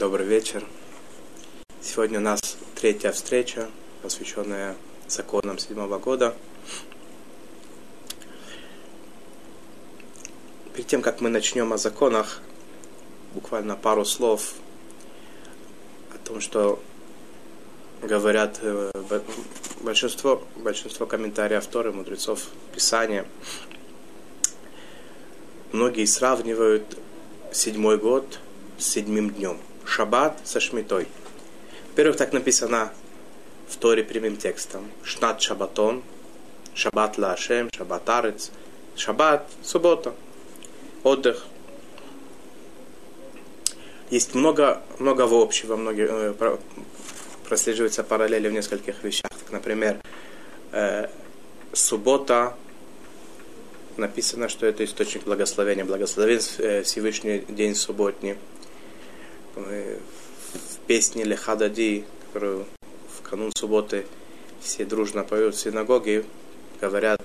Добрый вечер. Сегодня у нас третья встреча, посвященная законам седьмого года. Перед тем, как мы начнем о законах, буквально пару слов о том, что говорят э, большинство, большинство комментариев Торы, мудрецов Писания. Многие сравнивают седьмой год с седьмым днем. Шаббат со Шмитой. Во-первых, так написано в Торе прямым текстом. Шнат Шабатон, Шаббат Лашем, Шаббат Арец, Шаббат, суббота, отдых. Есть много, много в общего, многие, э, прослеживаются параллели в нескольких вещах. Так, например, э, суббота написано, что это источник благословения. Благословен э, Всевышний день субботний. В песне Лехадади, которую в канун субботы все дружно поют в синагоге, говорят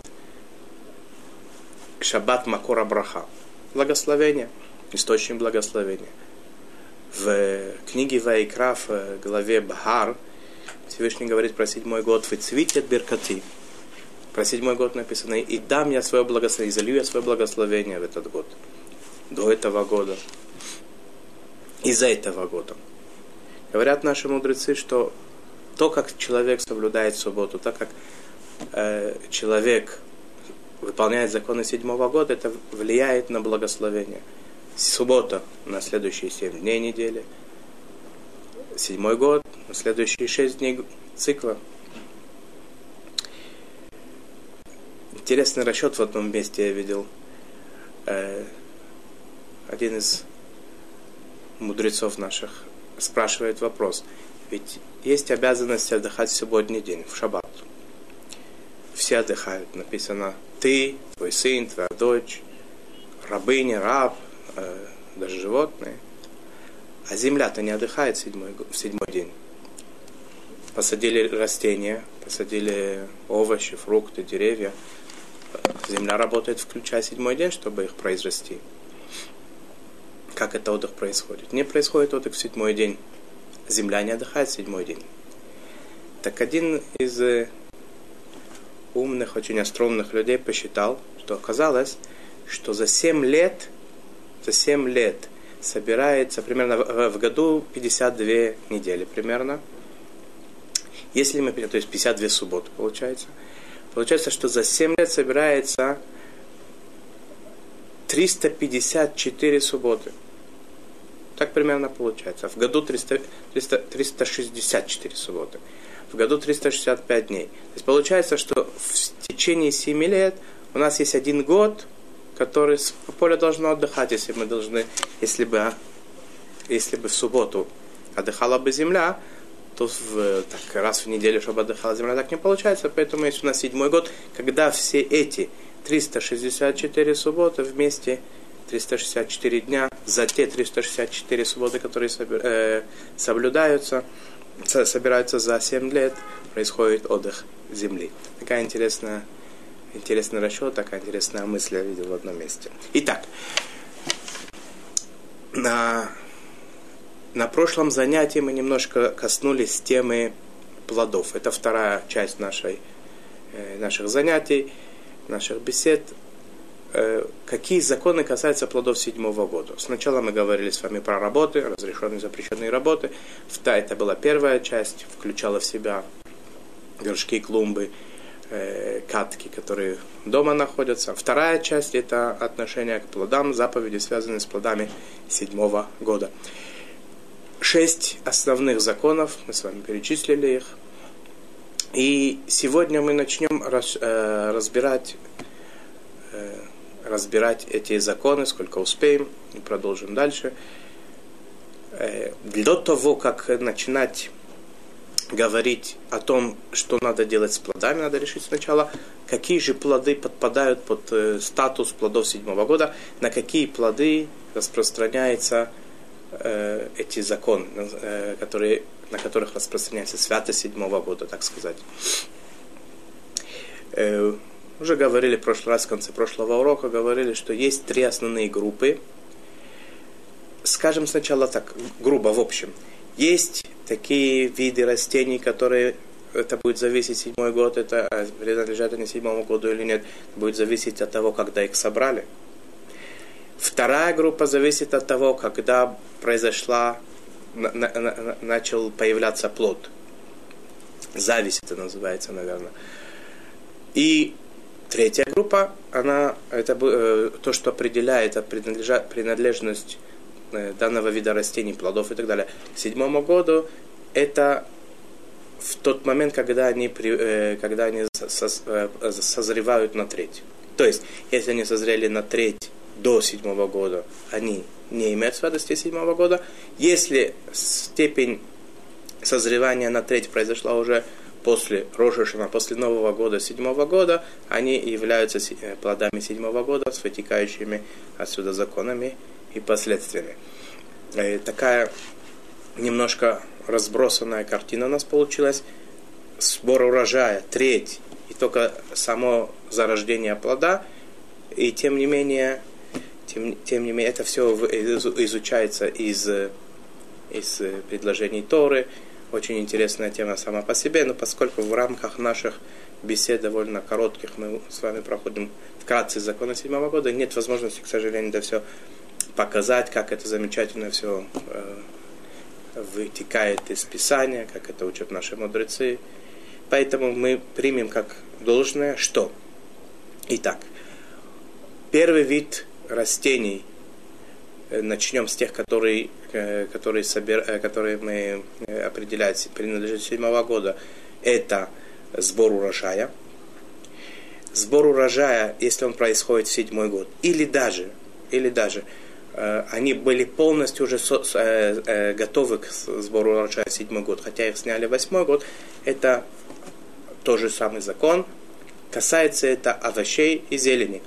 Шаббат Макора Браха. Благословение, источник благословения. В книге Вайкра в главе Бахар Всевышний говорит про седьмой год «Вы цветет беркати». Про седьмой год написано «И дам я свое благословение, залью я свое благословение в этот год». До этого года. Из-за этого года. Говорят наши мудрецы, что то, как человек соблюдает субботу, так как э, человек выполняет законы седьмого года, это влияет на благословение. Суббота на следующие семь дней недели, седьмой год, на следующие шесть дней цикла Интересный расчет в одном месте я видел. Э, один из мудрецов наших спрашивает вопрос. Ведь есть обязанность отдыхать в субботний день, в шаббат. Все отдыхают. Написано ты, твой сын, твоя дочь, рабыня, раб, э, даже животные. А земля-то не отдыхает в седьмой, в седьмой день. Посадили растения, посадили овощи, фрукты, деревья – Земля работает, включая седьмой день, чтобы их произрасти. Как это отдых происходит? Не происходит отдых в седьмой день. Земля не отдыхает в седьмой день. Так один из э, умных, очень остромных людей посчитал, что оказалось, что за 7 лет, за 7 лет собирается примерно в, в году 52 недели примерно. Если мы, то есть 52 субботы получается – Получается, что за 7 лет собирается 354 субботы. Так примерно получается. В году 300, 300, 364 субботы. В году 365 дней. То есть получается, что в течение 7 лет у нас есть один год, который поле должно отдыхать, если мы должны, если бы, если бы в субботу отдыхала бы земля, то в, так, раз в неделю, чтобы отдыхала земля, так не получается. Поэтому есть у нас седьмой год, когда все эти 364 субботы вместе 364 дня, за те 364 субботы, которые э, соблюдаются, собираются за 7 лет, происходит отдых земли. Такая интересная, интересный расчет, такая интересная мысль я видел в одном месте. Итак, на на прошлом занятии мы немножко коснулись темы плодов. Это вторая часть нашей, э, наших занятий, наших бесед. Э, какие законы касаются плодов седьмого года? Сначала мы говорили с вами про работы, разрешенные запрещенные работы. Это была первая часть, включала в себя горшки, клумбы, э, катки, которые дома находятся. Вторая часть – это отношение к плодам, заповеди, связанные с плодами седьмого года шесть основных законов, мы с вами перечислили их. И сегодня мы начнем э, разбирать, разбирать эти законы, сколько успеем, и продолжим дальше. Э, для того, как начинать говорить о том, что надо делать с плодами, надо решить сначала, какие же плоды подпадают под э, статус плодов седьмого года, на какие плоды распространяется э, эти законы, которые, на которых распространяется святость седьмого года, так сказать. Уже говорили в прошлый раз, в конце прошлого урока, говорили, что есть три основные группы. скажем сначала так, грубо, в общем. Есть такие виды растений, которые это будет зависеть седьмой год, это а, принадлежат они седьмому году или нет, будет зависеть от того, когда их собрали. Вторая группа зависит от того, когда произошла, на, на, начал появляться плод. Зависть это называется, наверное. И третья группа, она, это э, то, что определяет принадлежность э, данного вида растений, плодов и так далее, к седьмому году, это в тот момент, когда они, э, когда они созревают на треть. То есть, если они созрели на треть до седьмого года, они не имеют святости седьмого года. Если степень созревания на треть произошла уже после Рошашина, после Нового года, седьмого года, они являются э, плодами седьмого года с вытекающими отсюда законами и последствиями. И э, такая немножко разбросанная картина у нас получилась. Сбор урожая, треть, и только само зарождение плода, и тем не менее тем, тем не менее, это все изучается из, из предложений Торы. Очень интересная тема сама по себе, но поскольку в рамках наших бесед довольно коротких мы с вами проходим вкратце закона седьмого года, нет возможности, к сожалению, это все показать, как это замечательно все э, вытекает из Писания, как это учат наши мудрецы. Поэтому мы примем как должное, что. Итак, первый вид растений, э, начнем с тех, которые, которые, собер, э, которые мы определяем, принадлежат седьмого года, это сбор урожая. Сбор урожая, если он происходит в седьмой год, или даже, или даже они были полностью уже э, готовы к сбору урожая в седьмой год, хотя их сняли в восьмой год, это тот же самый закон. Касается это овощей и зелени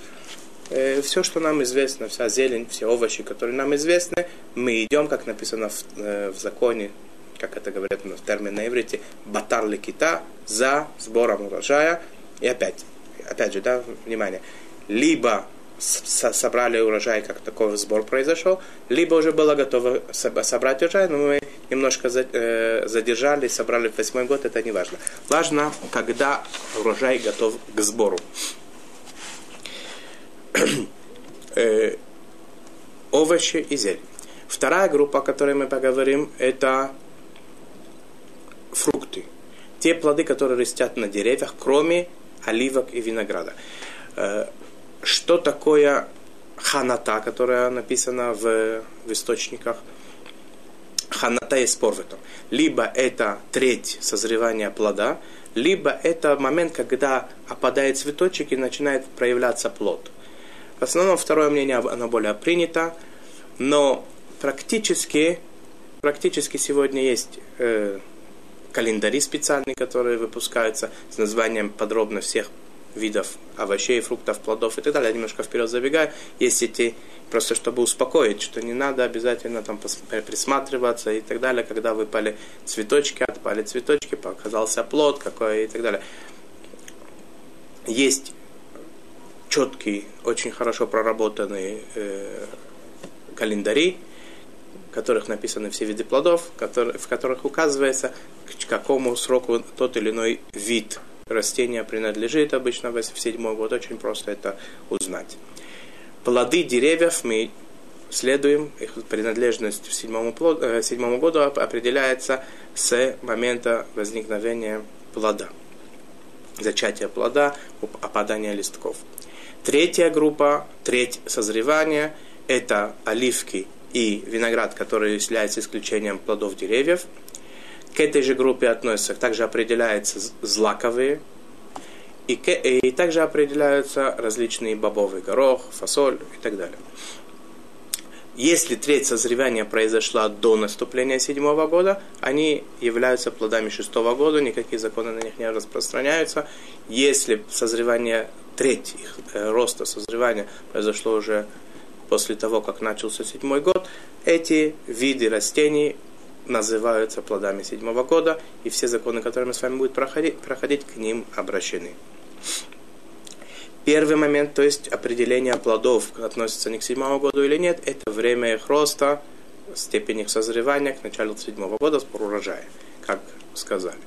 э, все, что нам известно, вся зелень, все овощи, которые нам известны, мы идем, как написано в, э, в законе, как это говорят в термин на иврите, батар кита за сбором урожая. И опять, опять же, да, внимание, либо собрали урожай, как такой сбор произошел, либо уже было готово собрать урожай, но мы немножко э, задержали, собрали в восьмой год, это не важно. Важно, когда урожай готов к сбору. Э, овощи и зелень. Вторая группа, о которой мы поговорим, это фрукты. Те плоды, которые растят на деревьях, кроме оливок и винограда. Э, что такое ханата, которая написана в, в источниках? Ханата есть спор в этом. Либо это треть созревания плода, либо это момент, когда опадает цветочек и начинает проявляться плод. В основном второе мнение, оно более принято, но практически, практически сегодня есть э, календари специальные, которые выпускаются с названием подробно всех видов овощей, фруктов, плодов и так далее. Я немножко вперед забегаю. Есть эти, просто чтобы успокоить, что не надо обязательно там присматриваться и так далее, когда выпали цветочки, отпали цветочки, показался плод какой и так далее. Есть четкие, очень хорошо проработанные э, календари, в которых написаны все виды плодов, которые, в которых указывается, к какому сроку тот или иной вид растения принадлежит обычно в седьмой год. Очень просто это узнать. Плоды деревьев мы следуем, их принадлежность к седьмому, плод, э, седьмому году определяется с момента возникновения плода, зачатия плода, опадания листков. Третья группа, треть созревания, это оливки и виноград, который является исключением плодов деревьев. К этой же группе относятся, также определяются злаковые, и, к, и также определяются различные бобовый горох, фасоль и так далее. Если треть созревания произошла до наступления седьмого года, они являются плодами шестого года, никакие законы на них не распространяются. Если созревание треть их э, роста созревания произошло уже после того, как начался седьмой год, эти виды растений называются плодами седьмого года, и все законы, которые мы с вами будем проходить, проходить к ним обращены. Первый момент, то есть определение плодов, относится не к седьмому году или нет, это время их роста, степень их созревания к началу седьмого года спор урожая, как сказали.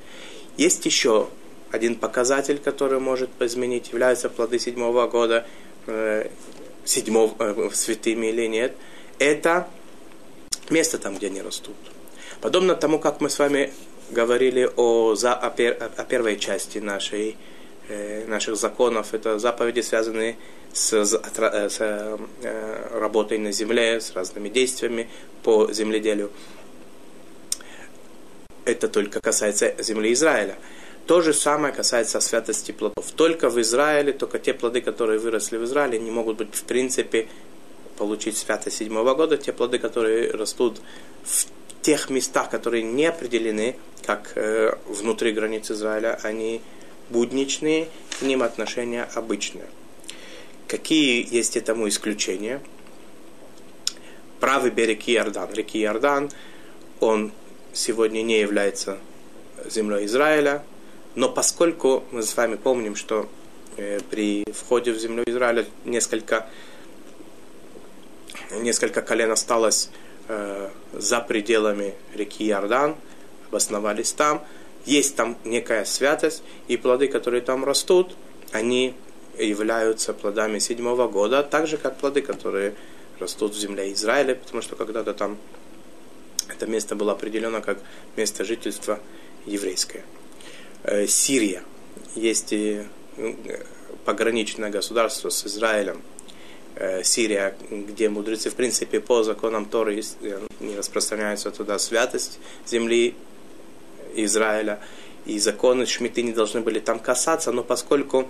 Есть еще один показатель, который может изменить, являются плоды седьмого года э, седьмого, э, святыми или нет. Это место там, где они растут. Подобно тому, как мы с вами говорили о, за, о, пер, о первой части нашей, э, наших законов, это заповеди, связанные с, с, э, с э, работой на земле, с разными действиями по земледелию. Это только касается земли Израиля. То же самое касается святости плодов. Только в Израиле, только те плоды, которые выросли в Израиле, не могут быть в принципе получить святость седьмого года. Те плоды, которые растут в тех местах, которые не определены, как э, внутри границ Израиля, они будничные, к ним отношения обычные. Какие есть этому исключения? Правый берег Иордан. Реки Иордан, он сегодня не является землей Израиля, но поскольку мы с вами помним, что э, при входе в землю Израиля несколько, несколько колен осталось э, за пределами реки Иордан, обосновались там, есть там некая святость, и плоды, которые там растут, они являются плодами седьмого года, так же, как плоды, которые растут в земле Израиля, потому что когда-то там это место было определено как место жительства еврейское. Э, Сирия. Есть и ну, пограничное государство с Израилем, э, Сирия, где мудрецы, в принципе, по законам Торы э, не распространяются туда святость земли Израиля, и законы Шмиты не должны были там касаться, но поскольку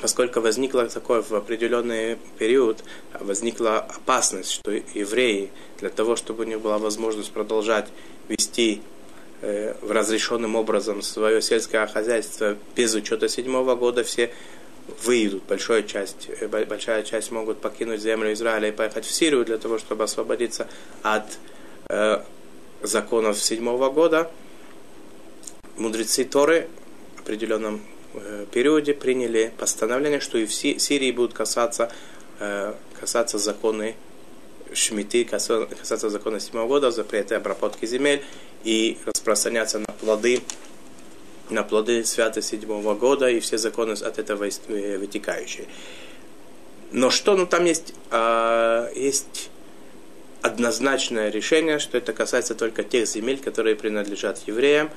поскольку возникло такое в определенный период, возникла опасность, что евреи для того, чтобы у них была возможность продолжать вести Э, в разрешенным образом свое сельское хозяйство без учета седьмого года все выйдут, большая часть, э, большая часть могут покинуть землю Израиля и поехать в Сирию для того, чтобы освободиться от э, законов седьмого года. Мудрецы Торы в определенном э, периоде приняли постановление, что и в Сирии будут касаться, э, касаться законы Шмиты, касаться закона седьмого года, запреты обработки земель и распространяться на плоды, на плоды святого седьмого года и все законы от этого вытекающие. Но что, ну там есть, а, есть однозначное решение, что это касается только тех земель, которые принадлежат евреям,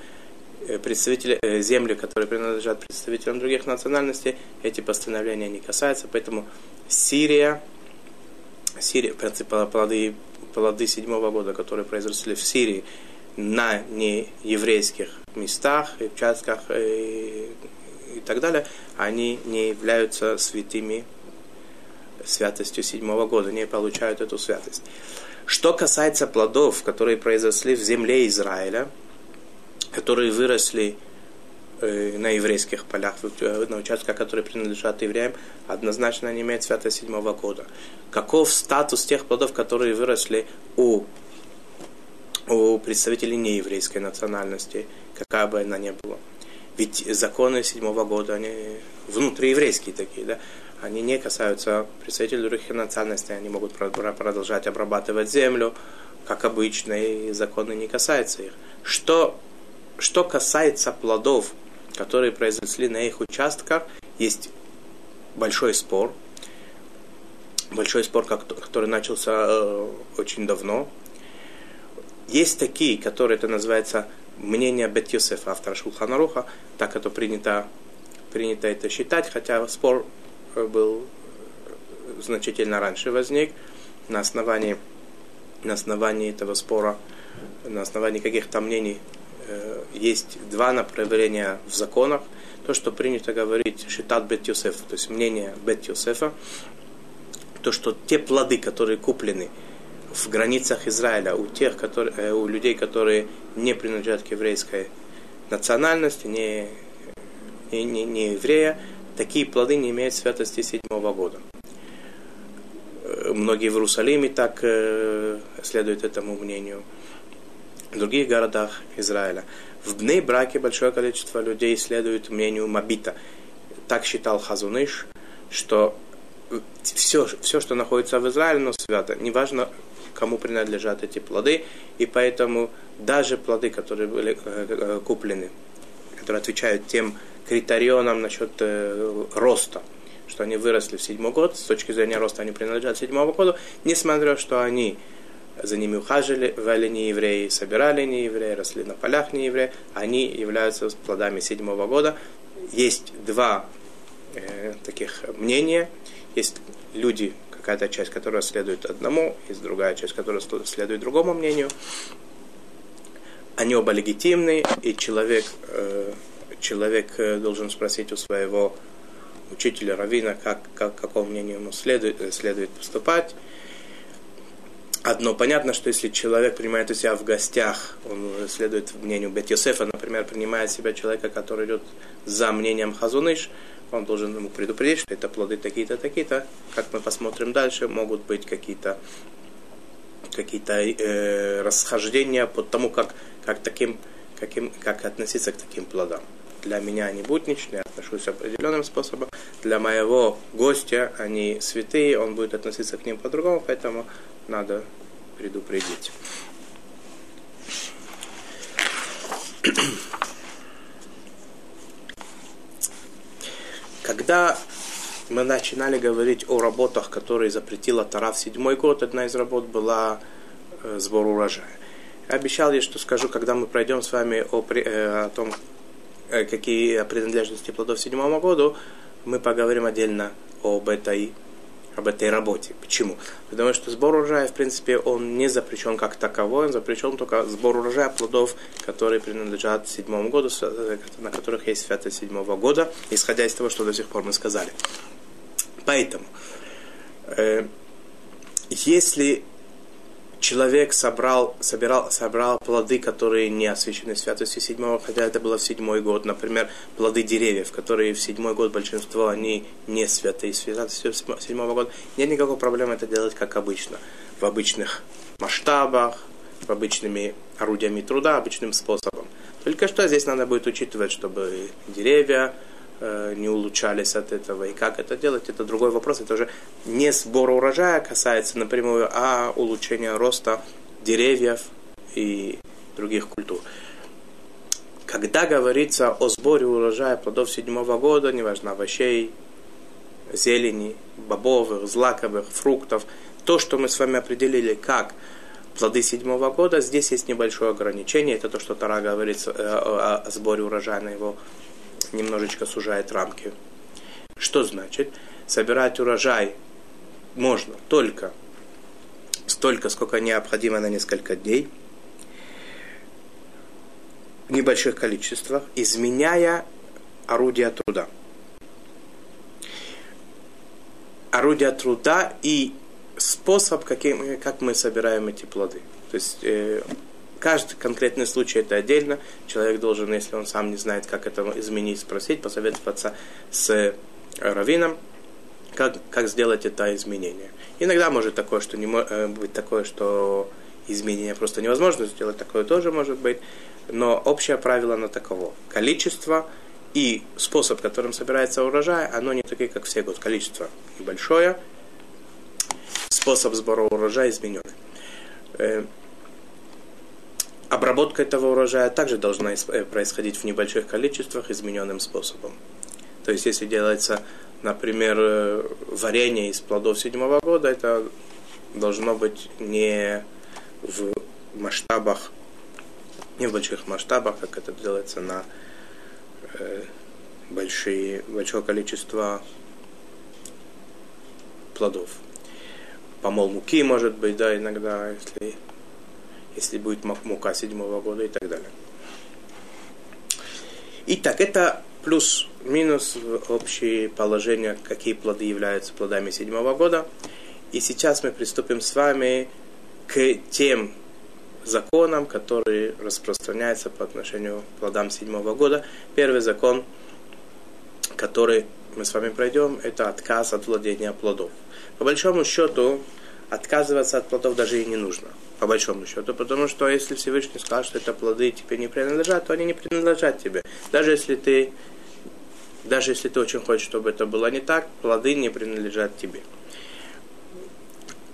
представители, земли, которые принадлежат представителям других национальностей, эти постановления не касаются, поэтому Сирия, Сирия, в плоды, плоды седьмого года, которые произошли в Сирии, на нееврейских местах, участках и, и так далее, они не являются святыми святостью седьмого года, не получают эту святость. Что касается плодов, которые произошли в земле Израиля, которые выросли на еврейских полях, э, на участках, которые принадлежат евреям, однозначно не имеют святость седьмого года. Каков статус тех плодов, которые выросли у у представителей нееврейской национальности, какая бы она ни была. Ведь законы седьмого года, они внутриеврейские такие, да, они не касаются представителей других национальностей, они могут продолжать обрабатывать землю, как обычно, и законы не касаются их. Что, что касается плодов, которые произошли на их участках, есть большой спор, большой спор, который начался э, очень давно, есть такие, которые это называется мнение Бет Йосефа, автора Шулханаруха, так это принято, принято это считать, хотя спор э, был э, значительно раньше возник. На основании, на основании этого спора, на основании каких-то мнений есть два направления в законах. То, что принято говорить Шитат Бет Йосефа, то есть мнение Бет Йосефа, то, что те плоды, которые куплены в границах Израиля у тех, которые, э, у людей, которые не принадлежат к еврейской национальности, не, не, не, не еврея, такие плоды не имеют святости седьмого года. Э, многие в Иерусалиме так э, следуют этому мнению. В других городах Израиля. В Бней браке большое количество людей следует мнению Мабита. Так считал Хазуныш, что все, все, что находится в Израиле, но свято. Неважно, кому принадлежат эти плоды, и поэтому даже плоды, которые были э, куплены, которые отвечают тем критерионам насчет э, роста, что они выросли в седьмой год, с точки зрения роста они принадлежат седьмому году, несмотря что они за ними ухаживали не евреи, собирали не евреи, росли на полях не евреи, они являются плодами седьмого года. Есть два э, таких мнения. Есть люди, какая-то часть, которая следует одному, есть другая часть, которая следует другому мнению. Они оба легитимны, и человек, э, человек э, должен спросить у своего учителя Равина, как, как, какому мнению ему следует, э, следует поступать. Одно понятно, что если человек принимает у себя в гостях, он следует мнению Бет Йосефа, например, принимает себя человека, который идет за мнением Хазуныш, он должен ему предупредить, что это плоды такие-то, такие-то. Как мы посмотрим дальше, могут быть какие-то какие-то э, расхождения по тому, как, как, таким, каким, как относиться к таким плодам. Для меня они будничные, я отношусь определенным способом. Для моего гостя они святые, он будет относиться к ним по-другому, поэтому надо предупредить. Когда мы начинали говорить о работах, которые запретила Тара в седьмой год, одна из работ была э, сбор урожая. Я обещал ей, что скажу, когда мы пройдем с вами о, э, о том, э, какие принадлежности плодов седьмому году, мы поговорим отдельно об этой об этой работе. Почему? Потому что сбор урожая, в принципе, он не запрещен как таковой, он запрещен только сбор урожая плодов, которые принадлежат седьмому году, э, на которых есть святость седьмого года, исходя из того, что до сих пор мы сказали. Поэтому, э, если человек собрал, собирал, собрал плоды, которые не освящены святостью седьмого, хотя это было в седьмой год. Например, плоды деревьев, которые в седьмой год большинство, они не святые святостью седьмого года. Нет никакой проблемы это делать как обычно. В обычных масштабах, в обычными орудиями труда, обычным способом. Только что здесь надо будет учитывать, чтобы деревья, не улучшались от этого. И как это делать, это другой вопрос. Это уже не сбор урожая касается напрямую, а улучшения роста деревьев и других культур. Когда говорится о сборе урожая плодов седьмого года, неважно, овощей, зелени, бобовых, злаковых, фруктов, то, что мы с вами определили как плоды седьмого года, здесь есть небольшое ограничение. Это то, что Тара говорит э, о сборе урожая на его немножечко сужает рамки. Что значит? Собирать урожай можно только столько, сколько необходимо на несколько дней, в небольших количествах, изменяя орудия труда. Орудия труда и способ, каким, как мы собираем эти плоды. То есть э, Каждый конкретный случай это отдельно. Человек должен, если он сам не знает, как это изменить, спросить, посоветоваться с раввином, как, как сделать это изменение. Иногда может такое, что не э, быть такое, что изменение просто невозможно сделать, такое тоже может быть. Но общее правило на таково. Количество и способ, которым собирается урожай, оно не такие, как все год. Количество небольшое, способ сбора урожая измененный. Обработка этого урожая также должна э, происходить в небольших количествах измененным способом. То есть, если делается, например, э, варенье из плодов седьмого года, это должно быть не в масштабах, не в больших масштабах, как это делается на э, большие, большое количество плодов. Помол муки, может быть, да, иногда, если если будет мука седьмого года и так далее. Итак, это плюс-минус общее положение, какие плоды являются плодами седьмого года. И сейчас мы приступим с вами к тем законам, которые распространяются по отношению к плодам седьмого года. Первый закон, который мы с вами пройдем, это отказ от владения плодов. По большому счету, отказываться от плодов даже и не нужно по большому счету, потому что если Всевышний скажет, что это плоды тебе не принадлежат, то они не принадлежат тебе. Даже если ты, даже если ты очень хочешь, чтобы это было не так, плоды не принадлежат тебе.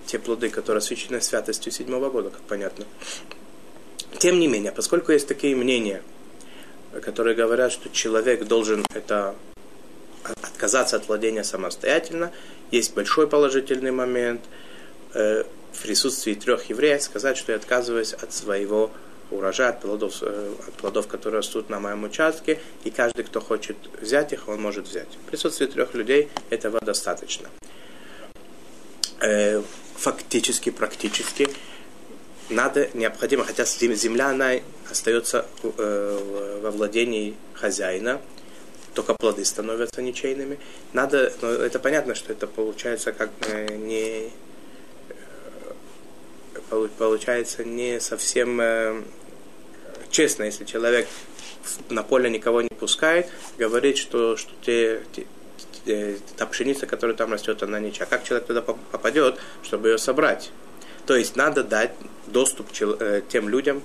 те плоды, которые освящены святостью седьмого года, как понятно. Тем не менее, поскольку есть такие мнения, которые говорят, что человек должен это отказаться от владения самостоятельно, есть большой положительный момент э, в присутствии трех евреев сказать, что я отказываюсь от своего урожая, от плодов, э, от плодов, которые растут на моем участке, и каждый, кто хочет взять их, он может взять. В присутствии трех людей этого достаточно. Э, фактически, практически, надо, необходимо, хотя земля, она остается во владении хозяина, только плоды становятся ничейными. Надо, но это понятно, что это получается как не получается не совсем э, честно, если человек на поле никого не пускает, говорит, что, что те, те, те, та пшеница, которая там растет, она ничья. Как человек туда попадет, чтобы ее собрать? То есть надо дать доступ тем людям,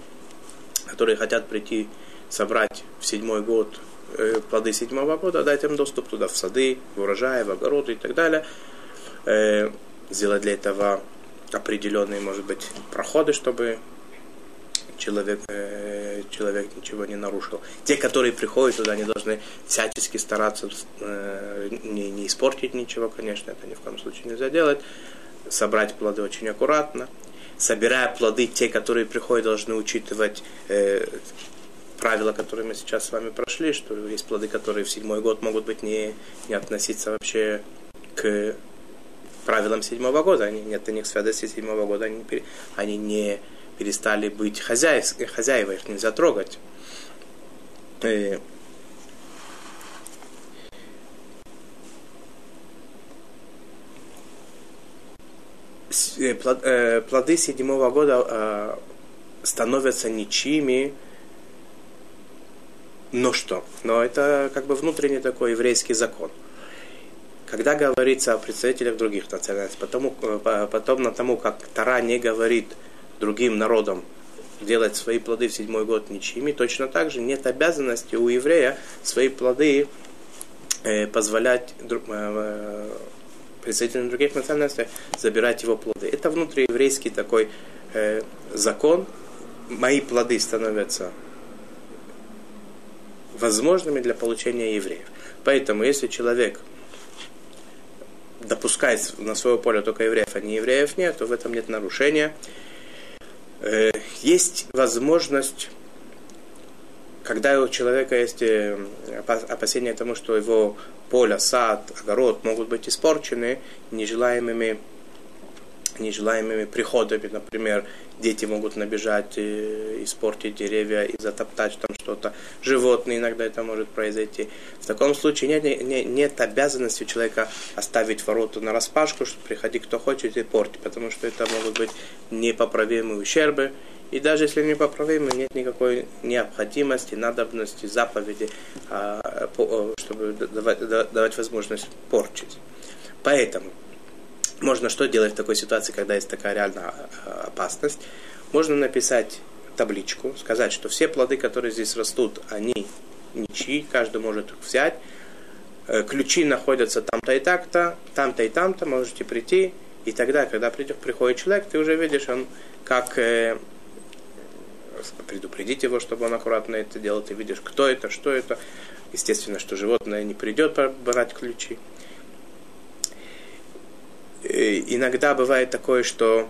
которые хотят прийти собрать в седьмой год Э, плоды седьмого года, дать им доступ туда, в сады, в урожаи, в огороды и так далее. Э, сделать для этого определенные, может быть, проходы, чтобы человек, э, человек ничего не нарушил. Те, которые приходят туда, они должны всячески стараться не, не испортить ничего, конечно, это ни в коем случае нельзя делать. Собрать плоды очень аккуратно. Собирая плоды, те, которые приходят, должны учитывать правила, которые мы сейчас с вами прошли, что есть плоды, которые в седьмой год могут быть не, не относиться вообще к правилам седьмого года. Они, нет у них святости седьмого года, они, они не перестали быть хозяев, хозяева, их нельзя трогать. И, э, э, плоды седьмого года э, становятся ничьими, но что? Но это как бы внутренний такой еврейский закон. Когда говорится о представителях других национальностей, потому, э, потом на тому, как Тара не говорит другим народам делать свои плоды в седьмой год ничьими, точно так же нет обязанности у еврея свои плоды э, позволять э, представителям других национальностей забирать его плоды. Это внутриеврейский такой закон. Мои плоды становятся возможными для получения евреев. Поэтому, если человек допускает на свое поле только евреев, а не евреев нет, то в этом нет нарушения. Э, есть возможность, когда у человека есть э, опасения тому, что его поле, сад, огород могут быть испорчены нежелаемыми нежелаемыми приходами, например, дети могут набежать, и испортить деревья и затоптать там что-то, животные иногда это может произойти. В таком случае нет, нет, нет обязанности человека оставить ворота на распашку, что приходи кто хочет и порти, потому что это могут быть непоправимые ущербы, и даже если непоправимые, нет никакой необходимости, надобности, заповеди, а, чтобы давать, давать возможность порчить. Поэтому можно что делать в такой ситуации, когда есть такая реальная а, опасность? Можно написать табличку, сказать, что все плоды, которые здесь растут, они ничьи, каждый может их взять. Э, ключи находятся там-то и так-то, там-то и там-то, можете прийти. И тогда, когда придет, приходит человек, ты уже видишь, он как э, предупредить его, чтобы он аккуратно это делал, ты видишь, кто это, что это. Естественно, что животное не придет брать ключи. Э, иногда бывает такое, что,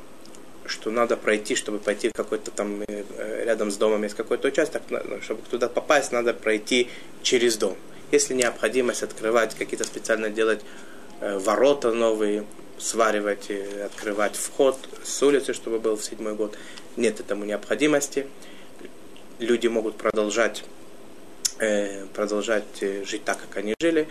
что надо пройти, чтобы пойти в какой-то там, э, рядом с домом есть какой-то участок, чтобы туда попасть, надо пройти через дом. Если необходимость открывать, какие-то специально делать э, ворота новые, сваривать, открывать вход с улицы, чтобы был в седьмой год, нет этому необходимости. Люди могут продолжать, продолжать жить так, как они жили,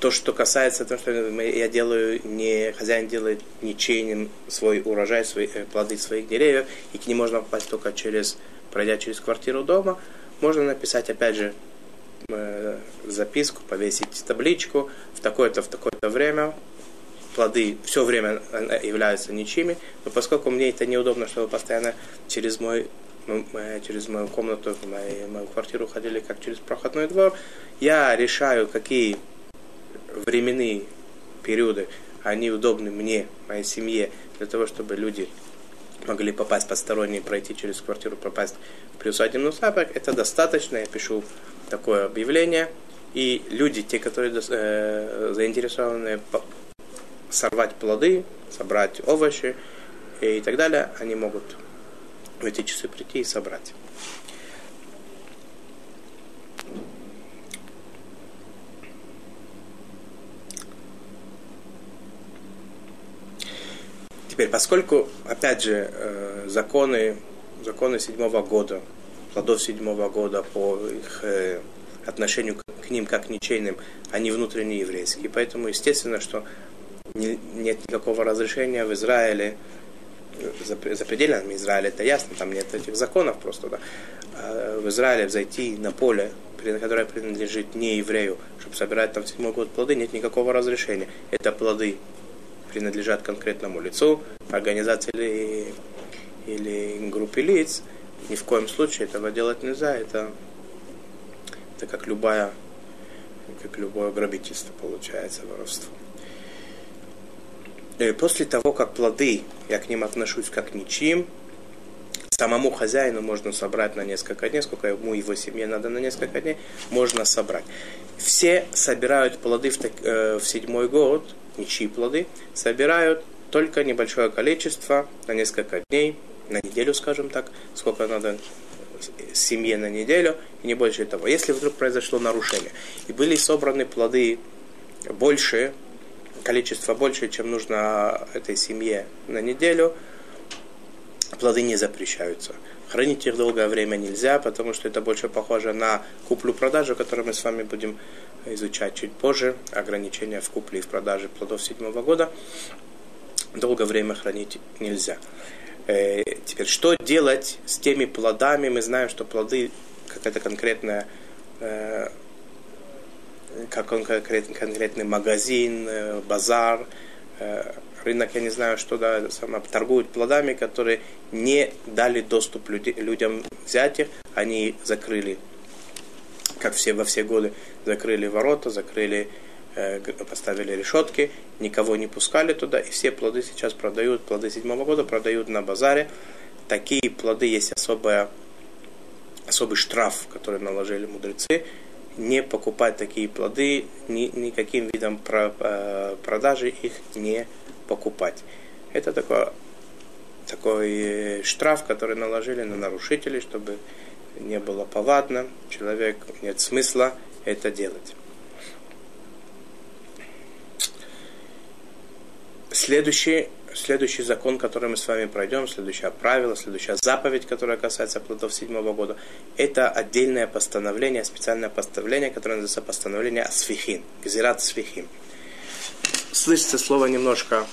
то, что касается того, что я делаю, не хозяин делает ничейным свой урожай, свои э, плоды своих деревьев, и к ним можно попасть только через, пройдя через квартиру дома, можно написать, опять же, э, записку, повесить табличку в такое-то, в такое-то время, плоды все время э, являются ничьими, но поскольку мне это неудобно, чтобы постоянно через мой через мою комнату, мою, мою квартиру ходили как через проходной двор, я решаю, какие временные периоды они удобны мне, моей семье, для того, чтобы люди могли попасть посторонние, пройти через квартиру, попасть в приусадебный участок, это достаточно. Я пишу такое объявление, и люди, те, которые э, заинтересованы сорвать плоды, собрать овощи и так далее, они могут в эти часы прийти и собрать. Теперь, поскольку, опять же, э, законы, законы седьмого года, плодов седьмого года по их э, отношению к ним как ничейным, они внутренне еврейские. Поэтому, естественно, что нет никакого разрешения в Израиле, за, за пределами Израиля, это ясно, там нет этих законов просто, да, а в Израиле зайти на поле, которое принадлежит не еврею, чтобы собирать там седьмой год плоды, нет никакого разрешения. Это плоды принадлежат конкретному лицу, организации или, или группе лиц, ни в коем случае этого делать нельзя. Это, это как любая как любое грабительство получается, воровство. И после того, как плоды, я к ним отношусь как ничим, самому хозяину можно собрать на несколько дней, сколько ему его семье надо на несколько дней, можно собрать. Все собирают плоды в, э, в седьмой год, ничьи плоды, собирают только небольшое количество на несколько дней, на неделю, скажем так, сколько надо семье на неделю, и не больше того. Если вдруг произошло нарушение, и были собраны плоды больше, количество больше, чем нужно этой семье на неделю, плоды не запрещаются. Хранить их долгое время нельзя, потому что это больше похоже на куплю-продажу, которую мы с вами будем изучать чуть позже. Ограничения в купле и в продаже плодов седьмого года. Долгое время хранить нельзя. Э, теперь, что делать с теми плодами? Мы знаем, что плоды какая-то конкретная э, как он конкретный, конкретный магазин, э, базар, рынок, я не знаю, что да, сама, торгуют плодами, которые не дали доступ людям взять их, они закрыли, как все во все годы, закрыли ворота, закрыли, э, поставили решетки, никого не пускали туда, и все плоды сейчас продают, плоды седьмого года продают на базаре. Такие плоды есть особая, особый штраф, который наложили мудрецы, не покупать такие плоды, ни, никаким видом про, э, продажи их не покупать. Это такой, такой э, штраф, который наложили на нарушителей, чтобы не было повадно, человек нет смысла это делать. Следующий, следующий закон, который мы с вами пройдем, следующее правило, следующая заповедь, которая касается плодов седьмого года, это отдельное постановление, специальное постановление, которое называется постановление Асфихин, Гзират Асфихин слышится слово немножко,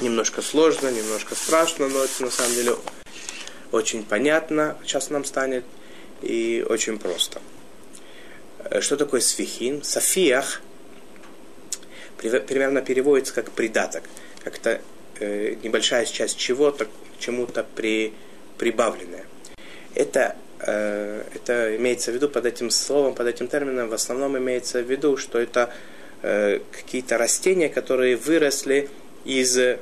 немножко сложно, немножко страшно, но это на самом деле очень понятно сейчас нам станет и очень просто. Э, что такое свихин? Софиях примерно переводится как придаток, как-то э, небольшая часть чего-то, чему-то при, прибавленная. Это, э, это имеется в виду под этим словом, под этим термином в основном имеется в виду, что это Э, какие-то растения, которые выросли из э,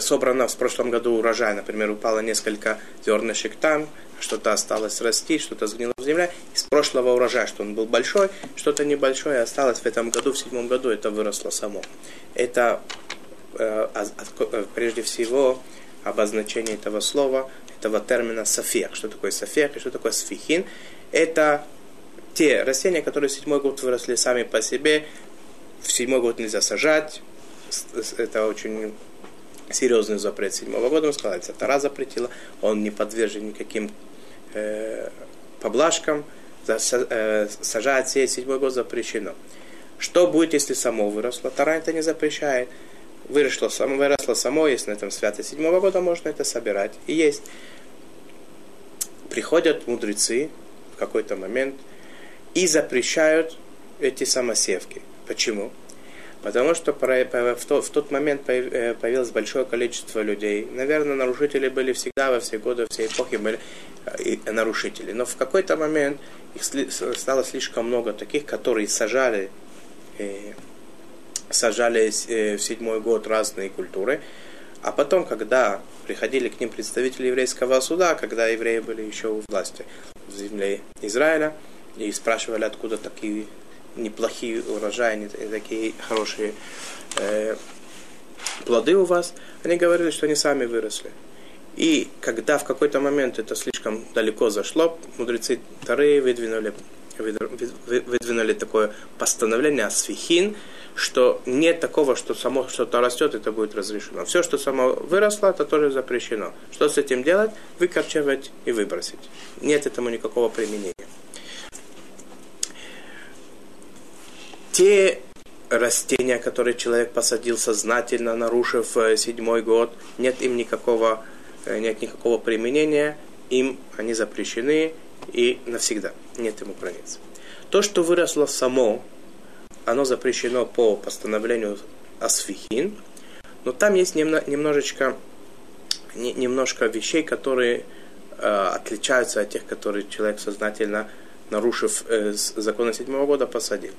собранного в прошлом году урожая. Например, упало несколько зернышек там, что-то осталось расти, что-то сгнило в земле. Из прошлого урожая, что он был большой, что-то небольшое осталось в этом году, в седьмом году это выросло само. Это э, э прежде всего обозначение этого слова, этого термина софех. Что такое софех и что такое сфихин? Это те растения, которые в седьмой год выросли сами по себе, в седьмой год нельзя сажать. Это очень серьезный запрет седьмого года. Он сказал, это Тара запретила. Он не подвержен никаким э, поблажкам. Э, сажать сеять седьмой год запрещено. Что будет, если само выросло? Тара это не запрещает. Выросло само, выросло само, если на этом святость седьмого года можно это собирать и есть. Приходят мудрецы в какой-то момент – и запрещают эти самосевки. Почему? Потому что в тот момент э, появилось большое количество людей. Наверное, нарушители были всегда, во все годы, все эпохи были нарушители. Но в какой-то момент их стало слишком много таких, которые сажали э, сажались э, в седьмой год разные культуры, а потом, когда приходили к ним представители еврейского суда, когда евреи были еще у власти в земле Израиля, и спрашивали, откуда такие неплохие урожаи, такие хорошие э, плоды у вас, они говорили, что они сами выросли. И когда в какой-то момент это слишком далеко зашло, мудрецы Тары выдвинули, выдвинули такое постановление Асфихин, что нет такого, что само что-то растет, это будет разрешено. Все, что само выросло, это тоже запрещено. Что с этим делать? Выкорчевать и выбросить. Нет этому никакого применения. Те растения, которые человек посадил сознательно, нарушив э, седьмой год, нет им никакого, нет никакого применения, им они запрещены и навсегда. Нет ему границ. То, что выросло само, оно запрещено по постановлению Асфихин, но там есть немножечко, немножко вещей, которые э, отличаются от тех, которые человек сознательно, нарушив э, законы седьмого года, посадил.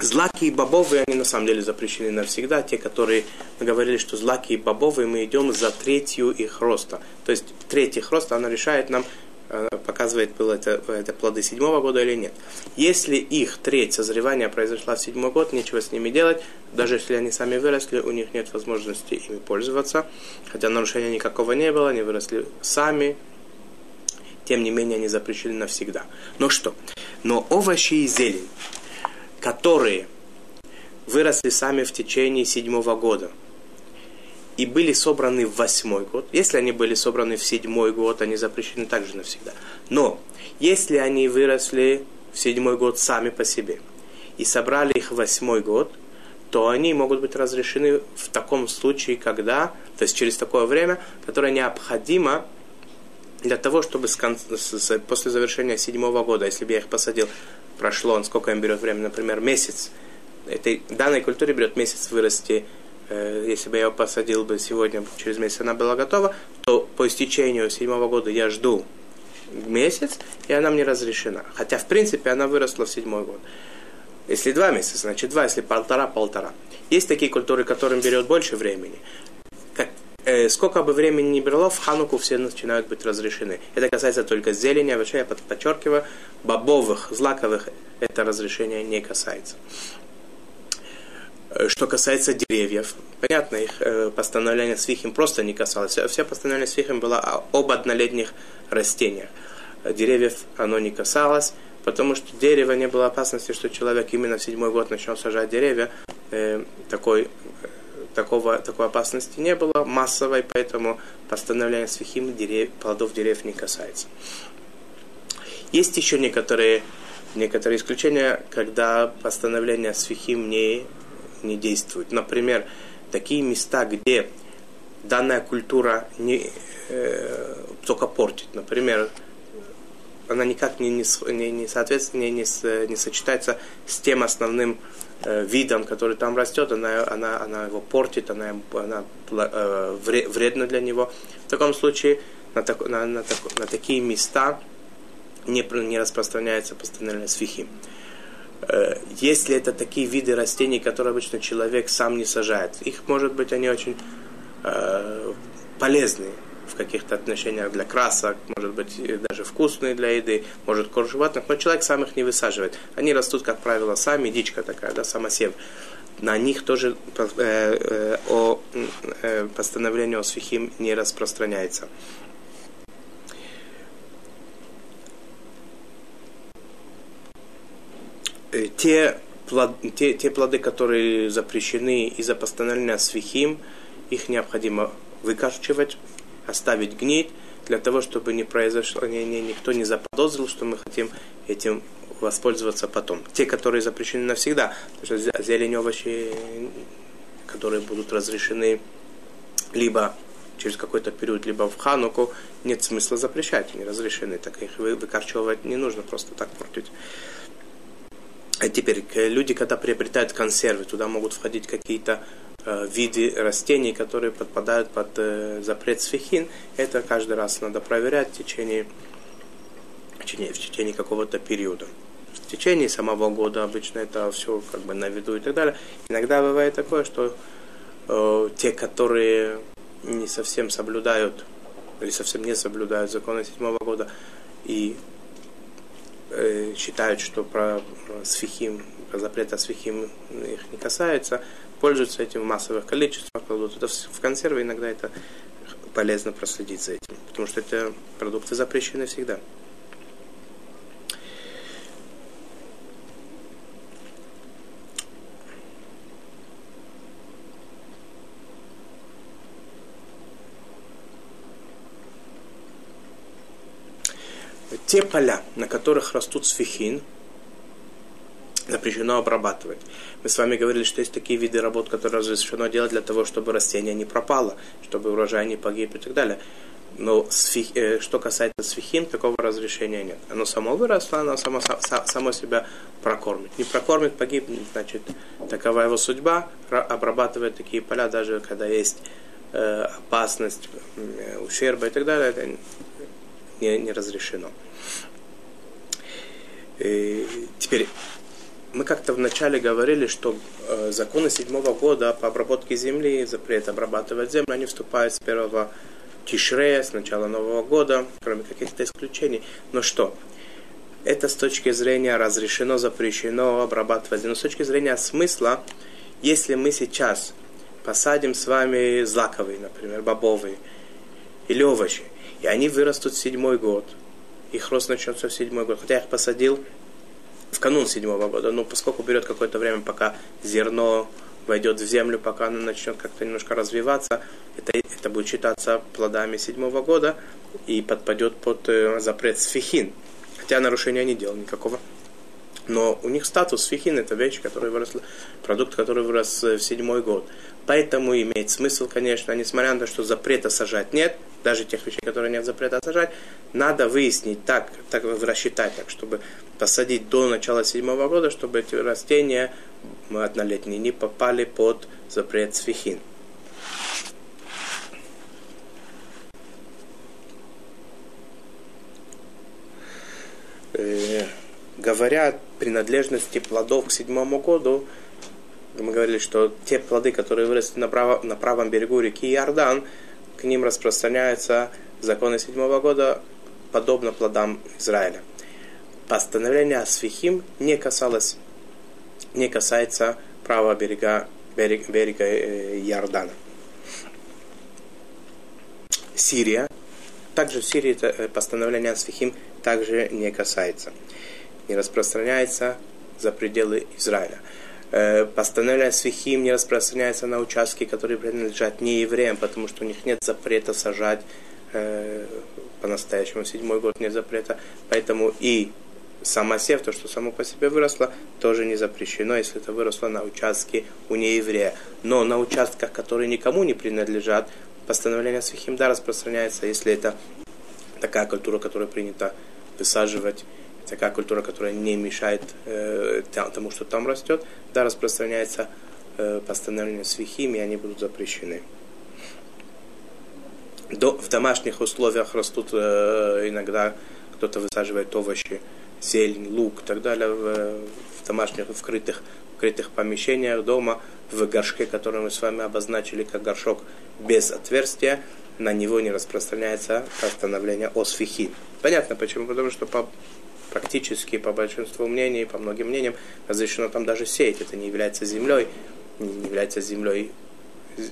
Злаки и бобовые, они на самом деле запрещены навсегда. Те, которые говорили, что злаки и бобовые, мы идем за третью их роста. То есть треть их роста, она решает нам, э, показывает, было это, это плоды седьмого года или нет. Если их треть созревания произошла в седьмой год, нечего с ними делать. Даже если они сами выросли, у них нет возможности ими пользоваться. Хотя нарушения никакого не было, они выросли сами. Тем не менее, они запрещены навсегда. Но что? Но овощи и зелень, которые выросли сами в течение седьмого года и были собраны в восьмой год, если они были собраны в седьмой год, они запрещены также навсегда. Но если они выросли в седьмой год сами по себе и собрали их в восьмой год, то они могут быть разрешены в таком случае, когда, то есть через такое время, которое необходимо для того, чтобы с, с, после завершения седьмого года, если бы я их посадил прошло, он сколько им берет время, например, месяц. Этой данной культуре берет месяц вырасти. Э, если бы я его посадил бы сегодня, через месяц она была готова, то по истечению седьмого года я жду месяц, и она мне разрешена. Хотя, в принципе, она выросла в седьмой год. Если два месяца, значит два, если полтора, полтора. Есть такие культуры, которым берет больше времени э, сколько бы времени ни брало, в хануку все начинают быть разрешены. Это касается только зелени, овощей, я подчеркиваю, бобовых, злаковых это разрешение не касается. Э, что касается деревьев, понятно, их э, постановление свихим просто не касалось. Все постановление свихим было об однолетних растениях. Деревьев оно не касалось, потому что дерево не было опасности, что человек именно в седьмой год начнет сажать деревья. Э, такой такого, такой опасности не было массовой, поэтому постановление свихим дерев, плодов деревьев не касается. Есть еще некоторые, некоторые исключения, когда постановление свихим не, не действует. Например, такие места, где данная культура не, э, только портит. Например, она никак не, не, не, не, соответственно, не, не, не сочетается с тем основным видом, который там растет, она, она, она его портит, она, она э, вредна для него. В таком случае на, так, на, на, так, на такие места не, не распространяется постановление свихи. Э, если это такие виды растений, которые обычно человек сам не сажает, их, может быть, они очень э, полезные в каких-то отношениях для красок, может быть, даже вкусные для еды, может, корм животных, но человек сам их не высаживает. Они растут, как правило, сами, дичка такая, да, самосев. На них тоже э, э, о, э, постановление о свихим не распространяется. Э, те, плод, те, те плоды, которые запрещены из-за постановления свихим, их необходимо выкорчевать, оставить гнить, для того, чтобы не произошло, не, не, никто не заподозрил, что мы хотим этим воспользоваться потом. Те, которые запрещены навсегда, потому что зелень, овощи, которые будут разрешены либо через какой-то период, либо в хануку, нет смысла запрещать, они разрешены, так их выкорчевывать не нужно просто так портить. А теперь люди, когда приобретают консервы, туда могут входить какие-то э, виды растений, которые подпадают под э, запрет сфихин. Это каждый раз надо проверять в течение, в течение, в течение какого-то периода. в течение самого года обычно это все как бы на виду и так далее. Иногда бывает такое, что э, те, которые не совсем соблюдают или совсем не соблюдают законы седьмого года и э, считают, что про свихим, про запрет о свихим их не касается, пользуются этим в массовых количествах, кладут это в консервы, иногда это полезно проследить за этим, потому что это продукты запрещены всегда. те поля, на которых растут сфихин, запрещено обрабатывать. Мы с вами говорили, что есть такие виды работ, которые разрешено делать для того, чтобы растение не пропало, чтобы урожай не погиб и так далее. Но э, что касается свихин, такого разрешения нет. Оно само выросло, оно само, само себя прокормит. Не прокормит, погибнет, значит, такова его судьба, обрабатывать такие поля, даже когда есть э, опасность, э, ущерба и так далее, это не, не разрешено. И теперь, мы как-то вначале говорили, что э, законы седьмого года по обработке земли, запрет обрабатывать землю, они вступают с первого Тишрея, с начала Нового года, кроме каких-то исключений. Но что? Это с точки зрения разрешено, запрещено обрабатывать. Но с точки зрения смысла, если мы сейчас посадим с вами злаковые, например, бобовые или овощи, и они вырастут в седьмой год. Их рост начнется в седьмой год. Хотя я их посадил в канун седьмого года. Но поскольку берет какое-то время, пока зерно войдет в землю, пока оно начнет как-то немножко развиваться, это, это будет считаться плодами седьмого года и подпадет под э, запрет сфихин. Хотя нарушения не делал никакого. Но у них статус сфихин это вещь, которая выросла, продукт, который вырос э, в седьмой год. Поэтому имеет смысл, конечно, несмотря на то, что запрета сажать нет, даже тех вещей, которые нет запрета сажать, надо выяснить так, так рассчитать так, чтобы посадить до начала седьмого года, чтобы эти растения однолетние не попали под запрет сфихин. Э, говоря принадлежности плодов к седьмому году, мы говорили, что те плоды, которые выросли на, право, на правом берегу реки Иордан, к ним распространяются законы седьмого года, подобно плодам Израиля. Постановление Асфихим не касалось, не касается правого берега, берег, берега э, Иордана. Сирия, также в Сирии э, постановление Асфихим также не касается, не распространяется за пределы Израиля. Э, постановление Свихим не распространяется на участки, которые принадлежат не евреям, потому что у них нет запрета сажать по-настоящему. Седьмой год нет запрета. Поэтому и самосев, то, что само по себе выросло, тоже не запрещено, если это выросло на участке у нееврея. Но на участках, которые никому не принадлежат, постановление Свихим да распространяется, если это такая культура, которая принята высаживать такая культура, которая не мешает э, тому, что там растет, да, распространяется э, постановление свихим, и они будут запрещены. До, в домашних условиях растут э, иногда кто-то высаживает овощи, зелень, лук и так далее в, в домашних вкрытых, вкрытых помещениях дома, в горшке, который мы с вами обозначили как горшок без отверстия, на него не распространяется постановление о свихи. Понятно почему? Потому что по практически по большинству мнений, по многим мнениям, разрешено там даже сеять. Это не является землей, не является землей,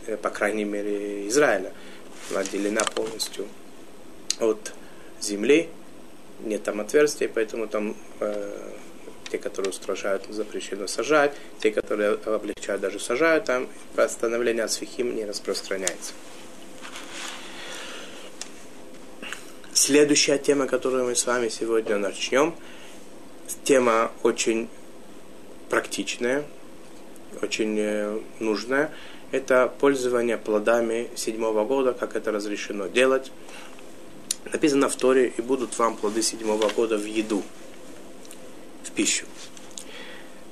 э, по крайней мере, Израиля. Она отделена полностью от земли, нет там отверстий, поэтому там э, те, которые устражают, запрещено сажать, те, которые облегчают, даже сажают, там постановление от свихим не распространяется. Следующая тема, которую мы с вами сегодня начнем, тема очень практичная, очень э, нужная. Это пользование плодами седьмого года, как это разрешено делать. Написано в Торе, и будут вам плоды седьмого года в еду, в пищу.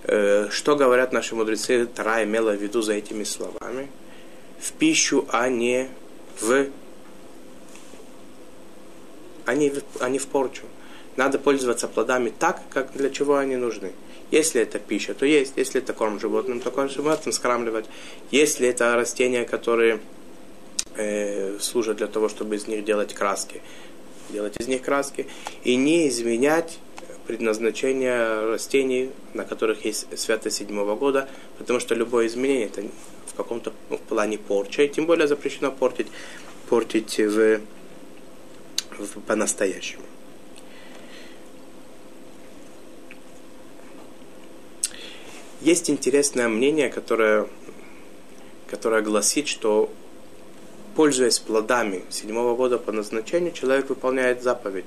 Э, что говорят наши мудрецы, Тара имела в виду за этими словами? В пищу, а не в они, они в порчу. надо пользоваться плодами так, как для чего они нужны. Если это пища, то есть. Если это корм животным, то корм животным скармливать. Если это растения, которые э, служат для того, чтобы из них делать краски, делать из них краски. И не изменять предназначение растений, на которых есть святость седьмого года, потому что любое изменение это в каком-то ну, плане порча, и тем более запрещено портить, портить в, в, по-настоящему. Есть интересное мнение, которое, которое гласит, что пользуясь плодами седьмого года по назначению, человек выполняет заповедь.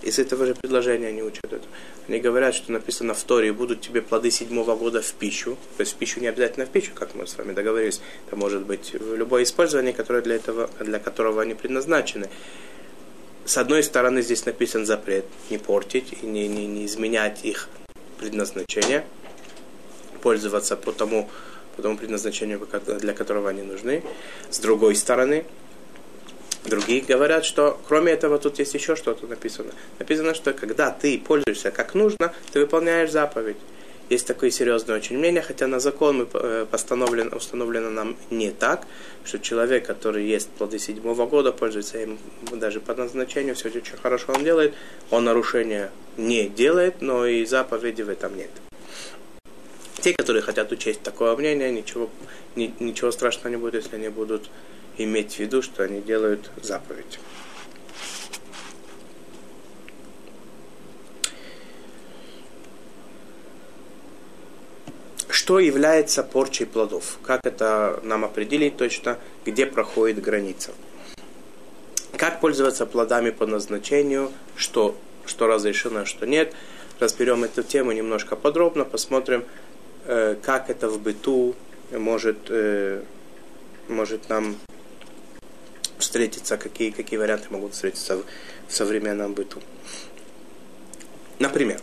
Из этого же предложения они учат это. Они говорят, что написано в Торе, будут тебе плоды седьмого года в пищу. То есть в пищу не обязательно в пищу, как мы с вами договорились. Это может быть любое использование, которое для, этого, для которого они предназначены. С одной стороны, здесь написан запрет не портить и не, не, не изменять их предназначение – пользоваться по тому, по тому предназначению, для которого они нужны. С другой стороны, другие говорят, что кроме этого тут есть еще что-то написано. Написано, что когда ты пользуешься как нужно, ты выполняешь заповедь. Есть такое серьезное очень мнение, хотя на закон э, постановлено, установлено нам не так, что человек, который ест плоды седьмого года, пользуется им даже по назначению, все очень хорошо он делает, он нарушения не делает, но и заповеди в этом нет. Те, которые хотят учесть такое мнение, ничего, ни, ничего страшного не будет, если они будут иметь в виду, что они делают заповедь. Что является порчей плодов? Как это нам определить точно, где проходит граница? Как пользоваться плодами по назначению, что, что разрешено, что нет. Разберем эту тему немножко подробно, посмотрим, как это в быту может, э, может нам встретиться, какие, какие варианты могут встретиться в, в современном быту. Например,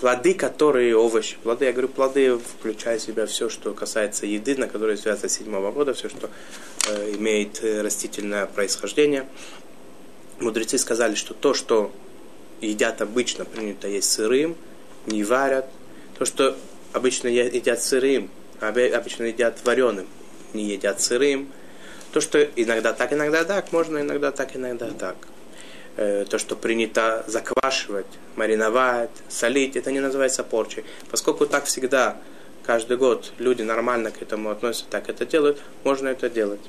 плоды, которые овощи, плоды, я говорю, плоды включая в себя все, что касается еды, на которой связано седьмого года, все, что э, имеет э, растительное происхождение. Мудрецы сказали, что то, что едят обычно, принято есть сырым, не варят, то, что обычно едят сырым, обычно едят вареным, не едят сырым. То, что иногда так, иногда так, можно иногда так, иногда так. Э, то, что принято заквашивать, мариновать, солить, это не называется порчей. Поскольку так всегда, каждый год люди нормально к этому относятся, так это делают, можно это делать.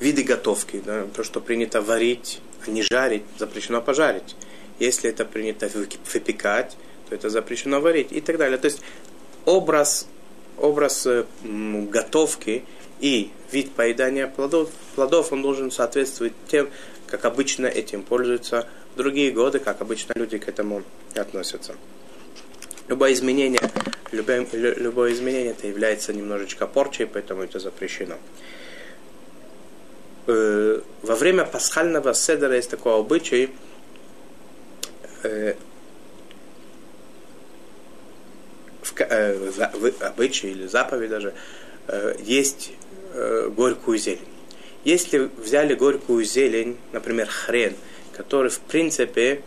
Виды готовки, да, то, что принято варить, не жарить, запрещено пожарить. Если это принято выпекать, то это запрещено варить и так далее. То есть образ, образ э, готовки и вид поедания плодов, плодов, он должен соответствовать тем, как обычно этим пользуются другие годы, как обычно люди к этому относятся. Любое изменение, любое, любое изменение это является немножечко порчей, поэтому это запрещено. Э, во время пасхального седера есть такой обычай, э, в, э, в, обычай или заповедь даже, э, есть э, горькую зелень. Если взяли горькую зелень, например, хрен, который в принципе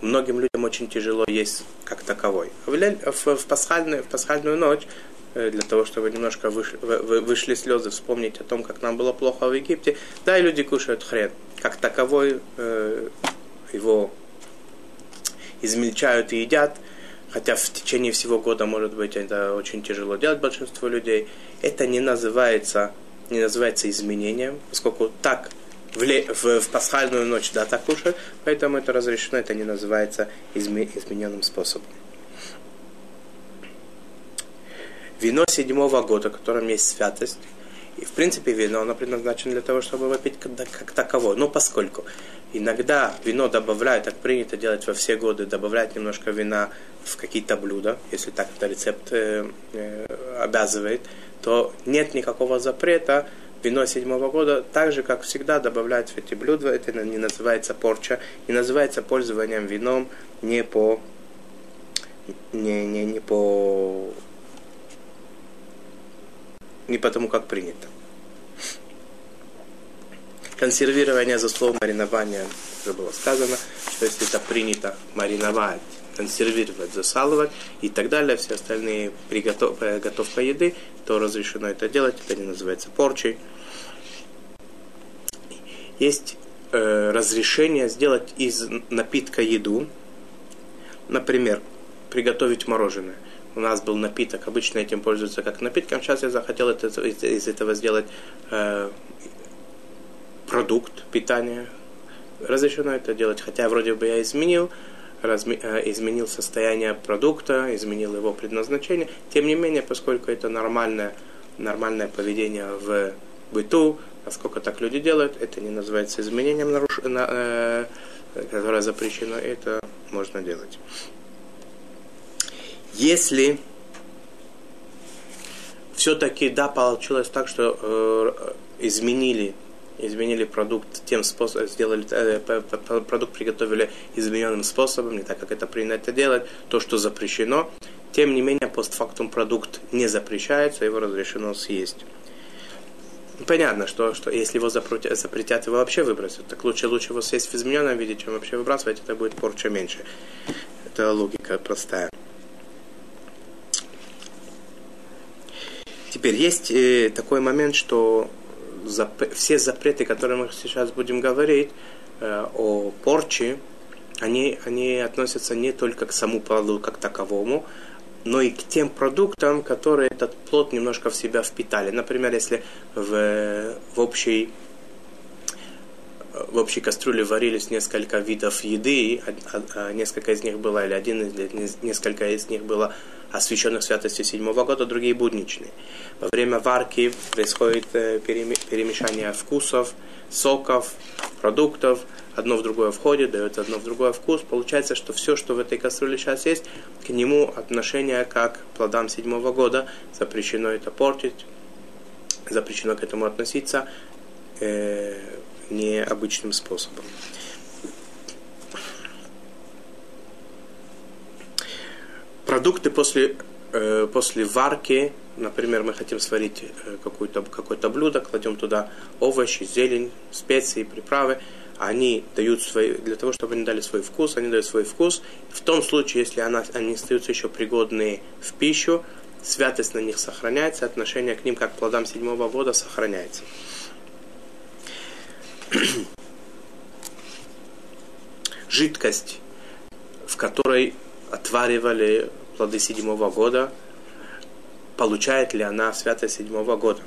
многим людям очень тяжело есть как таковой. В, в, пасхальную, в пасхальную ночь для того, чтобы немножко вышли, вышли слезы, вспомнить о том, как нам было плохо в Египте. Да, и люди кушают хрен. Как таковой э, его измельчают и едят, хотя в течение всего года, может быть, это очень тяжело делать большинство людей. Это не называется, не называется изменением, поскольку так в, в, в пасхальную ночь, да, так кушают, поэтому это разрешено, это не называется изме, измененным способом. Вино седьмого года, в котором есть святость, и в принципе вино, оно предназначено для того, чтобы выпить как таково. Но поскольку иногда вино добавляют, так принято делать во все годы, добавлять немножко вина в какие-то блюда, если так это рецепт э, э, обязывает, то нет никакого запрета вино седьмого года, так же, как всегда, добавлять в эти блюда. Это не называется порча, не называется пользованием вином не по не, не, не по не потому, как принято. Консервирование за словом маринования уже было сказано, что если это принято мариновать, консервировать, засалывать и так далее, все остальные приготов, приготовка еды, то разрешено это делать, это не называется порчей. Есть э, разрешение сделать из напитка еду, например, приготовить мороженое. У нас был напиток, обычно этим пользуются как напитком. Сейчас я захотел это, из, из этого сделать э, продукт питания. Разрешено это делать, хотя вроде бы я изменил, разми, э, изменил состояние продукта, изменил его предназначение. Тем не менее, поскольку это нормальное, нормальное поведение в быту, насколько так люди делают, это не называется изменением, наруш... на, э, которое запрещено, это можно делать. Если все-таки, да, получилось так, что э, изменили изменили продукт тем способом, сделали э, продукт приготовили измененным способом, не так, как это принято делать, то, что запрещено. Тем не менее, постфактум продукт не запрещается, его разрешено съесть. Понятно, что, что если его запретят, его вообще выбросят. Так лучше, лучше его съесть в измененном виде, чем вообще выбрасывать, это будет порча меньше. Это логика простая. Теперь есть э, такой момент, что зап... все запреты, которые мы сейчас будем говорить э, о порче, они, они относятся не только к саму плоду как таковому, но и к тем продуктам, которые этот плод немножко в себя впитали. Например, если в, в общей в общей кастрюле варились несколько видов еды, а, несколько из них было, или один из несколько из них было освященных святостью седьмого года, другие будничные. Во время варки происходит э, перемешание вкусов, соков, продуктов, одно в другое входит, дает одно в другое вкус. Получается, что все, что в этой кастрюле сейчас есть, к нему отношение как к плодам седьмого года. Запрещено это портить, запрещено к этому относиться э, необычным способом. Продукты после, э, после варки Например, мы хотим сварить э, какое-то какое блюдо, кладем туда овощи, зелень, специи, приправы. Они дают свой, для того, чтобы они дали свой вкус, они дают свой вкус. В том случае, если она, они остаются еще пригодные в пищу, святость на них сохраняется, отношение к ним, как к плодам седьмого года, сохраняется. Жидкость, в которой отваривали плоды седьмого года – получает ли она святость седьмого года.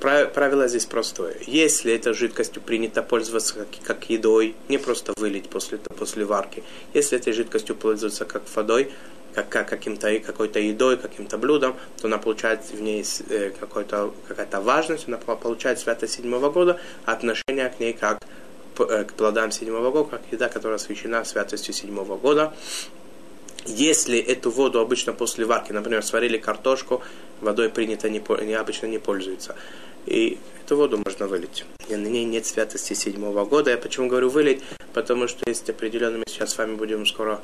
Правило здесь простое. Если этой жидкостью принято пользоваться как, как едой, не просто вылить после, после варки, если этой жидкостью пользоваться как водой, как, как каким-то, какой-то едой, каким-то блюдом, то она получает в ней э, какая-то важность, она получает святость седьмого года, а отношение к ней как э, к плодам седьмого года, как еда, которая освящена святостью седьмого года. Если эту воду обычно после варки, например, сварили картошку, водой принято не, не обычно не пользуется. И эту воду можно вылить. И на ней нет святости седьмого года. Я почему говорю вылить? Потому что есть определенные, сейчас с вами будем скоро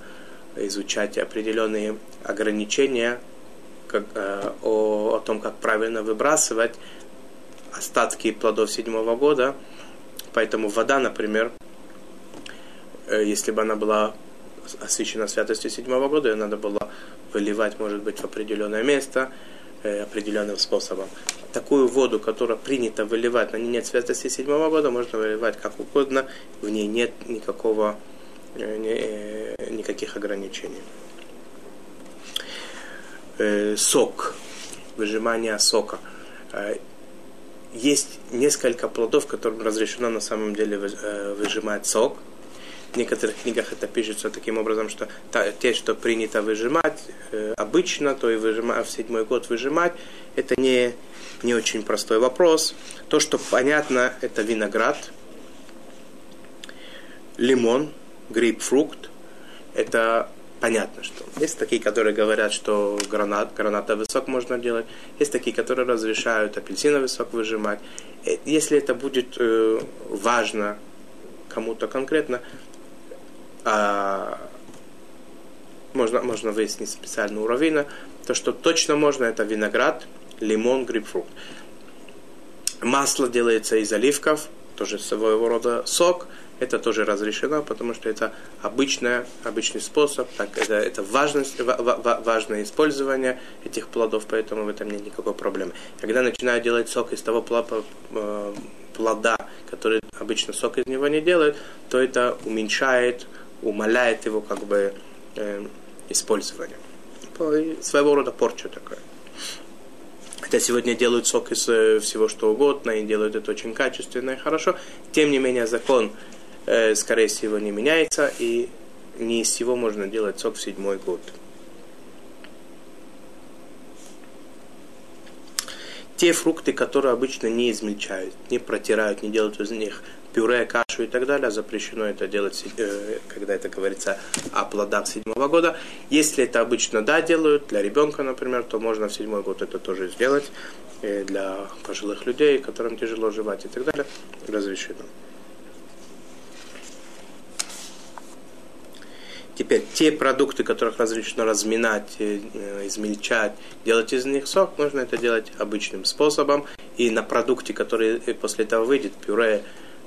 изучать определенные ограничения как, э, о, о том, как правильно выбрасывать остатки плодов седьмого года. Поэтому вода, например, э, если бы она была освящена святостью седьмого года, ее надо было выливать, может быть, в определенное место э, определенным способом. Такую воду, которая принято выливать, на ней нет святости седьмого года, можно выливать как угодно, в ней нет никакого, э, э, никаких ограничений. Сок, выжимание сока. Есть несколько плодов, которым разрешено на самом деле выжимать сок – в некоторых книгах это пишется таким образом, что та, те, что принято выжимать э, обычно, то и выжимать, в седьмой год выжимать, это не, не очень простой вопрос. То, что понятно, это виноград, лимон, грейпфрукт, это понятно, что есть такие, которые говорят, что гранат, гранатовый сок можно делать, есть такие, которые разрешают апельсиновый сок выжимать. Э, если это будет э, важно кому-то конкретно, а, можно, можно выяснить специально у равина, то, что точно можно, это виноград, лимон, грейпфрукт. Масло делается из оливков, тоже своего рода сок, это тоже разрешено, потому что это обычная, обычный способ, так, это, это важность, важное использование этих плодов, поэтому в этом нет никакой проблемы. Когда начинают делать сок из того э, плода, который обычно сок из него не делает, то это уменьшает, умаляет его как бы э, использование. Своего рода порча такая. Хотя сегодня делают сок из э, всего что угодно, и делают это очень качественно и хорошо. Тем не менее, закон, э, скорее всего, не меняется, и не из всего можно делать сок в седьмой год. Те фрукты, которые обычно не измельчают, не протирают, не делают из них пюре, кашу и так далее, запрещено это делать, э, когда это говорится о плодах седьмого года. Если это обычно, да, делают, для ребенка, например, то можно в седьмой год это тоже сделать, э, для пожилых людей, которым тяжело жевать и так далее, разрешено. Теперь те продукты, которых разрешено разминать, э, измельчать, делать из них сок, нужно это делать обычным способом. И на продукте, который после этого выйдет, пюре,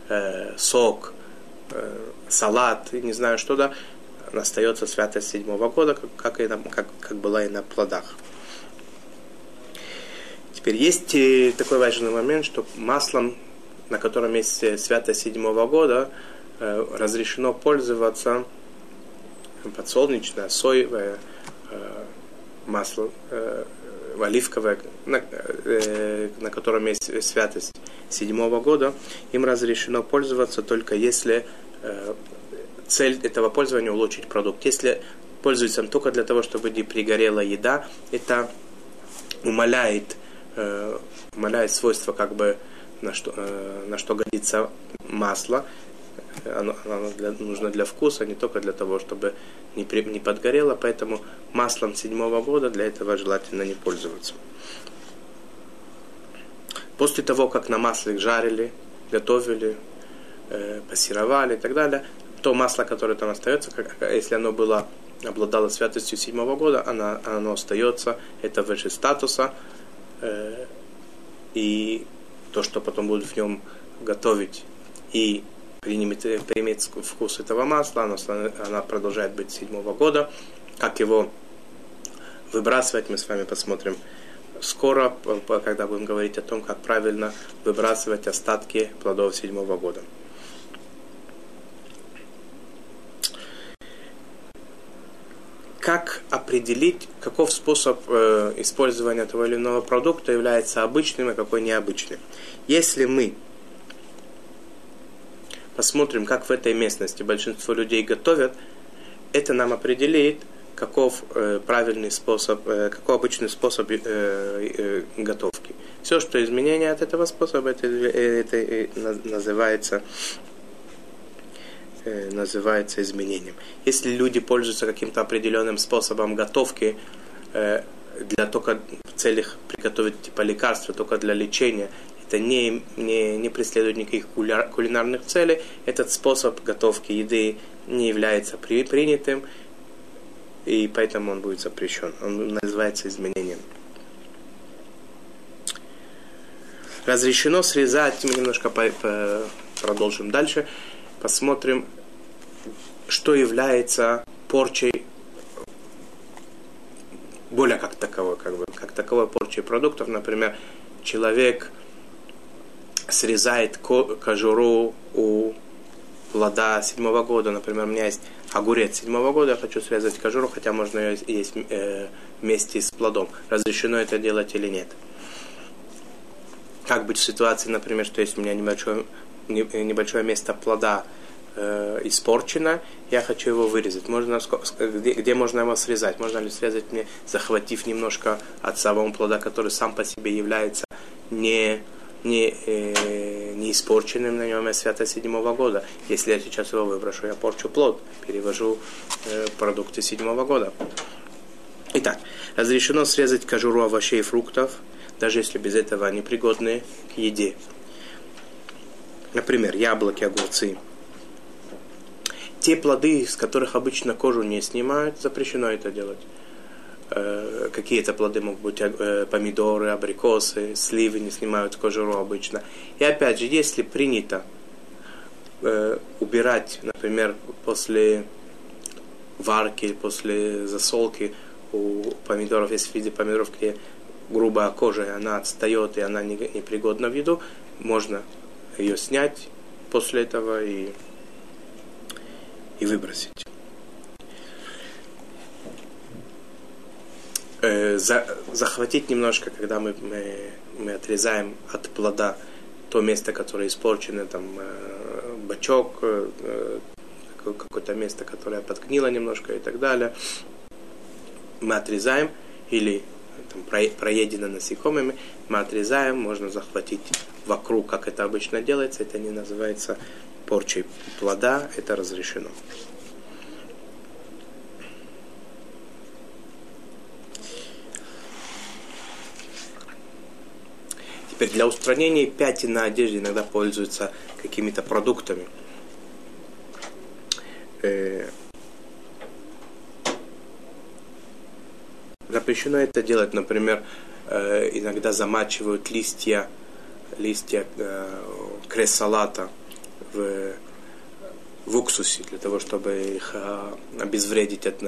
э, сок, э, салат, не знаю что, да, остается святость седьмого года, как, как, и на, как, как была и на плодах. Теперь есть такой важный момент, что маслом, на котором есть святость седьмого года, э, разрешено пользоваться подсолнечное, соевое э, масло, э, оливковое, на, э, на котором есть святость седьмого года, им разрешено пользоваться только если э, цель этого пользования улучшить продукт. Если пользуется только для того, чтобы не пригорела еда, это умаляет, э, умаляет свойства как бы на что, э, на что годится масло. Оно, оно для, нужно для вкуса, не только для того, чтобы не, при, не подгорело, поэтому маслом седьмого года для этого желательно не пользоваться. После того, как на масле жарили, готовили, э, пассеровали и так далее, то масло, которое там остается, как, если оно было, обладало святостью седьмого года, оно, оно остается, это выше статуса, э, и то, что потом будут в нем готовить и примет, примет вкус этого масла, оно, оно продолжает быть седьмого года. Как его выбрасывать, мы с вами посмотрим скоро, когда будем говорить о том, как правильно выбрасывать остатки плодов седьмого года. Как определить, каков способ э, использования того или иного продукта является обычным, а какой необычным? Если мы посмотрим, как в этой местности большинство людей готовят, это нам определит, каков э, правильный способ, э, какой обычный способ э, э, готовки. Все, что изменение от этого способа, это, это, это называется э, называется изменением. Если люди пользуются каким-то определенным способом готовки э, для только в целях приготовить типа лекарства, только для лечения, это не, не, не преследует никаких кулинарных целей, этот способ готовки еды не является при, принятым, и поэтому он будет запрещен. Он называется изменением. Разрешено срезать, мы немножко по, по, продолжим дальше, посмотрим, что является порчей более как таковой, как бы, как таковой порчей продуктов. Например, человек срезает кожуру у плода седьмого года. Например, у меня есть огурец седьмого года, я хочу срезать кожуру, хотя можно ее есть э, вместе с плодом. Разрешено это делать или нет? Как быть в ситуации, например, что есть у меня небольшое, небольшое место плода э, испорчено, я хочу его вырезать. Можно, где, где можно его срезать? Можно ли срезать мне, захватив немножко от самого плода, который сам по себе является не не, э, не испорченным на нем свято седьмого года. Если я сейчас его выброшу, я порчу плод, перевожу э, продукты седьмого года. Итак, разрешено срезать кожуру овощей и фруктов, даже если без этого они пригодны к еде. Например, яблоки, огурцы. Те плоды, с которых обычно кожу не снимают, запрещено это делать. Э, какие-то плоды могут быть э, помидоры, абрикосы, сливы не снимают кожуру обычно. И опять же, если принято э, убирать, например, после варки, после засолки у помидоров, если в виде помидоров, где грубая кожа, и она отстает, и она непригодна в еду, можно ее снять после этого и, и выбросить. Э, за, захватить немножко, когда мы, мы, мы отрезаем от плода то место, которое испорчено, там э, бачок, э, какое-то место, которое подгнило немножко и так далее, мы отрезаем или там, проедено насекомыми, мы отрезаем, можно захватить вокруг, как это обычно делается, это не называется порчей плода, это разрешено. Теперь для устранения пятен на одежде иногда пользуются какими-то продуктами. Э, запрещено это делать, например, э, иногда замачивают листья, листья э, кресалата в в уксусе для того, чтобы их а, обезвредить, от,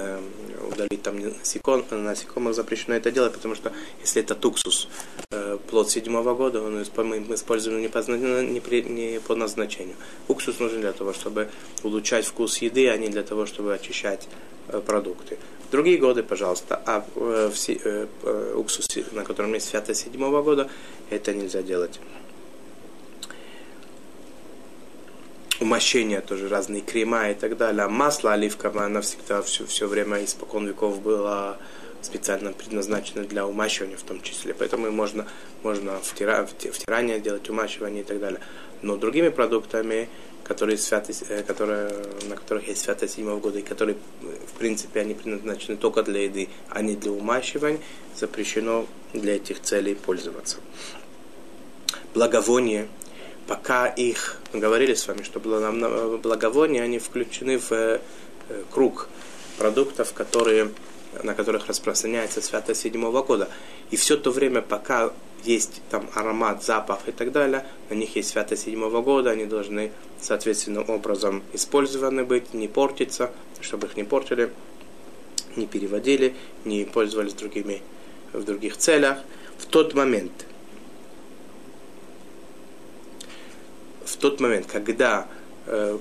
удалить там насеком, насекомых запрещено это делать, потому что если это уксус, э, плод седьмого года, он мы используем не по, не, не по назначению. Уксус нужен для того, чтобы улучшать вкус еды, а не для того, чтобы очищать э, продукты. Другие годы, пожалуйста, а в уксусе, на котором есть святость седьмого года, это нельзя делать. Умощения тоже, разные крема и так далее. А масло оливковое, она всегда все, все время испокон веков была специально предназначена для умащивания в том числе. Поэтому можно, можно втира, втирание делать, умащивание и так далее. Но другими продуктами, которые святость, э, которые, на которых есть святость седьмого года, и которые, в принципе, они предназначены только для еды, а не для умащивания, запрещено для этих целей пользоваться. Благовоние – пока их, мы говорили с вами, что благовония, они включены в э, круг продуктов, которые, на которых распространяется святость седьмого года. И все то время, пока есть там аромат, запах и так далее, на них есть святость седьмого года, они должны соответственным образом использованы быть, не портиться, чтобы их не портили, не переводили, не пользовались другими в других целях. В тот момент – в тот момент, когда э,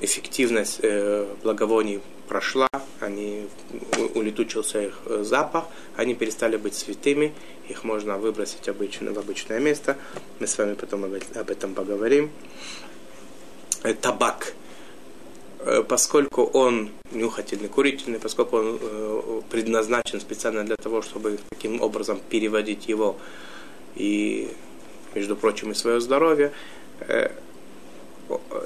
эффективность э, благовоний прошла, они, улетучился их э, запах, они перестали быть святыми, их можно выбросить обычно, в обычное место. Мы с вами потом об этом поговорим. Табак, поскольку он нюхательный, курительный, поскольку он предназначен специально для того, чтобы таким образом переводить его и, между прочим, и свое здоровье,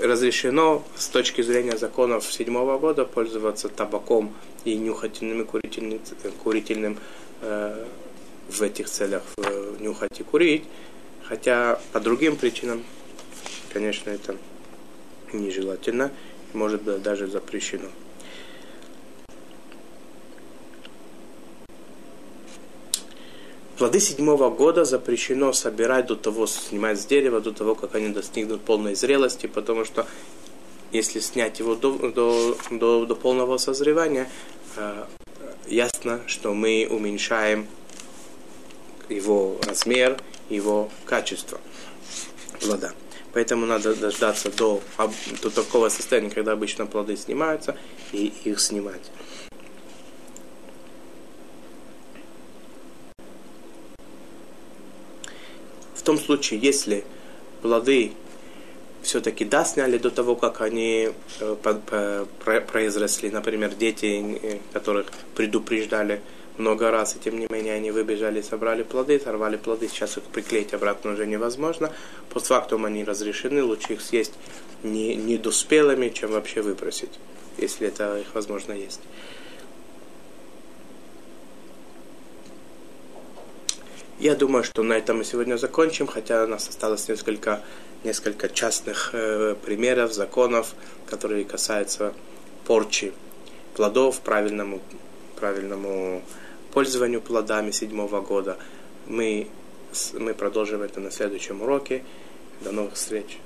разрешено с точки зрения законов седьмого года пользоваться табаком и нюхательным и курительным, курительным э, в этих целях в, нюхать и курить, хотя по другим причинам, конечно, это нежелательно, может быть даже запрещено. Плоды седьмого года запрещено собирать до того, снимать с дерева, до того, как они достигнут полной зрелости, потому что если снять его до, до, до, до полного созревания, э, ясно, что мы уменьшаем его размер, его качество плода. Поэтому надо дождаться до, до такого состояния, когда обычно плоды снимаются, и их снимать. В том случае, если плоды все-таки да, сняли до того, как они э, произросли, например, дети, э, которых предупреждали много раз, и тем не менее они выбежали, собрали плоды, сорвали плоды, сейчас их приклеить обратно уже невозможно. Постфактум они разрешены, лучше их съесть не, недоспелыми, чем вообще выбросить, если это их возможно есть. Я думаю, что на этом мы сегодня закончим, хотя у нас осталось несколько, несколько частных э, примеров, законов, которые касаются порчи плодов, правильному, правильному пользованию плодами седьмого года. Мы, мы продолжим это на следующем уроке. До новых встреч!